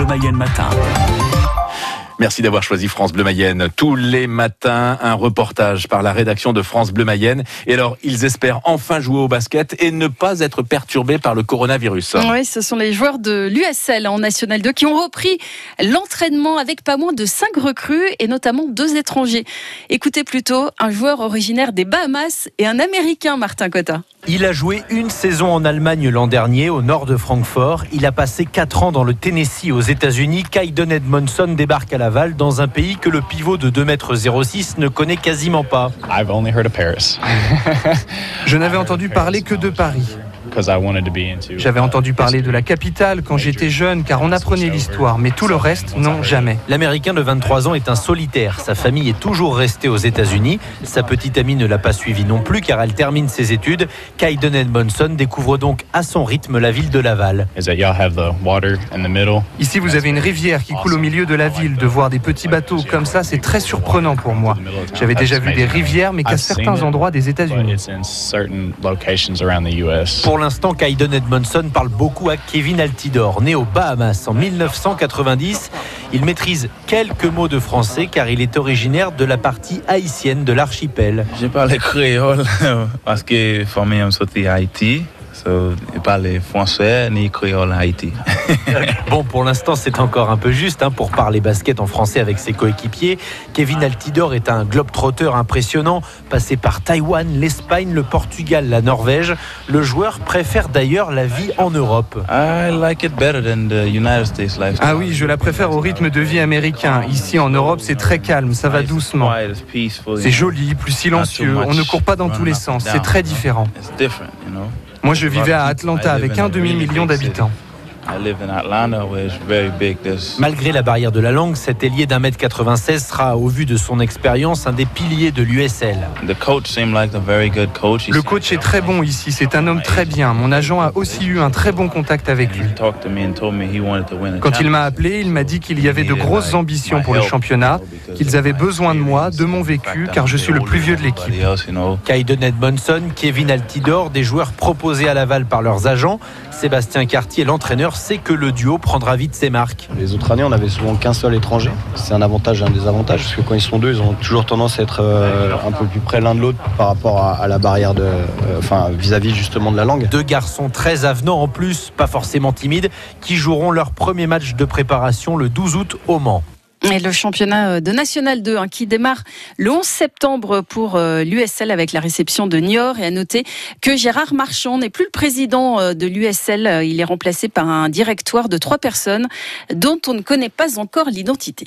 Bleu Mayenne matin. Merci d'avoir choisi France Bleu Mayenne. Tous les matins, un reportage par la rédaction de France Bleu Mayenne. Et alors, ils espèrent enfin jouer au basket et ne pas être perturbés par le coronavirus. Oui, ce sont les joueurs de l'USL en National 2 qui ont repris l'entraînement avec pas moins de 5 recrues et notamment deux étrangers. Écoutez plutôt un joueur originaire des Bahamas et un Américain, Martin Cotta. Il a joué une saison en Allemagne l'an dernier, au nord de Francfort. Il a passé 4 ans dans le Tennessee, aux États-Unis. Kaiden Edmondson débarque à Laval, dans un pays que le pivot de 2,06 m ne connaît quasiment pas. Je n'avais entendu parler que de Paris. J'avais entendu parler de la capitale quand j'étais jeune, car on apprenait l'histoire, mais tout le reste, non, jamais. L'Américain de 23 ans est un solitaire. Sa famille est toujours restée aux États-Unis. Sa petite amie ne l'a pas suivi non plus, car elle termine ses études. Kaiden Edmondson découvre donc à son rythme la ville de Laval. Ici, vous avez une rivière qui coule au milieu de la ville. De voir des petits bateaux comme ça, c'est très surprenant pour moi. J'avais déjà vu des rivières, mais qu'à certains endroits des États-Unis. Pour l'instant, Kaiden Edmondson parle beaucoup à Kevin Altidor. Né aux Bahamas en 1990, il maîtrise quelques mots de français car il est originaire de la partie haïtienne de l'archipel. Je parle créole parce que famille me sorti Haïti. So, il parle français ni créole en Haïti. bon, pour l'instant, c'est encore un peu juste hein, pour parler basket en français avec ses coéquipiers. Kevin Altidor est un globe-trotteur impressionnant, passé par Taïwan, l'Espagne, le Portugal, la Norvège. Le joueur préfère d'ailleurs la vie en Europe. I like it better than the United States lifestyle. Ah oui, je la préfère au rythme de vie américain. Ici en Europe, c'est très calme, ça va doucement. C'est joli, plus silencieux, on ne court pas dans tous les sens, c'est très différent. Moi, je vivais à Atlanta avec un demi-million d'habitants. Malgré la barrière de la langue, cet ailier d'un mètre 96 sera, au vu de son expérience, un des piliers de l'USL. Le coach est très bon ici, c'est un homme très bien. Mon agent a aussi eu un très bon contact avec lui. Quand il m'a appelé, il m'a dit qu'il y avait de grosses ambitions pour le championnat, qu'ils avaient besoin de moi, de mon vécu, car je suis le plus vieux de l'équipe. Kaiden Edmondson, Kevin Altidor, des joueurs proposés à Laval par leurs agents. Sébastien Cartier, l'entraîneur, sait que le duo prendra vite ses marques. Les autres années, on avait souvent qu'un seul étranger. C'est un avantage et un désavantage, parce que quand ils sont deux, ils ont toujours tendance à être euh, un peu plus près l'un de l'autre par rapport à, la barrière de, euh, enfin, vis-à-vis justement de la langue. Deux garçons très avenants en plus, pas forcément timides, qui joueront leur premier match de préparation le 12 août au Mans. Et le championnat euh, de National 2 hein, qui démarre le 11 septembre pour euh, l'USL avec la réception de Niort. Et à noter que Gérard Marchand n'est plus le président euh, de l'USL. Il est remplacé par un directoire de trois personnes dont on ne connaît pas encore l'identité.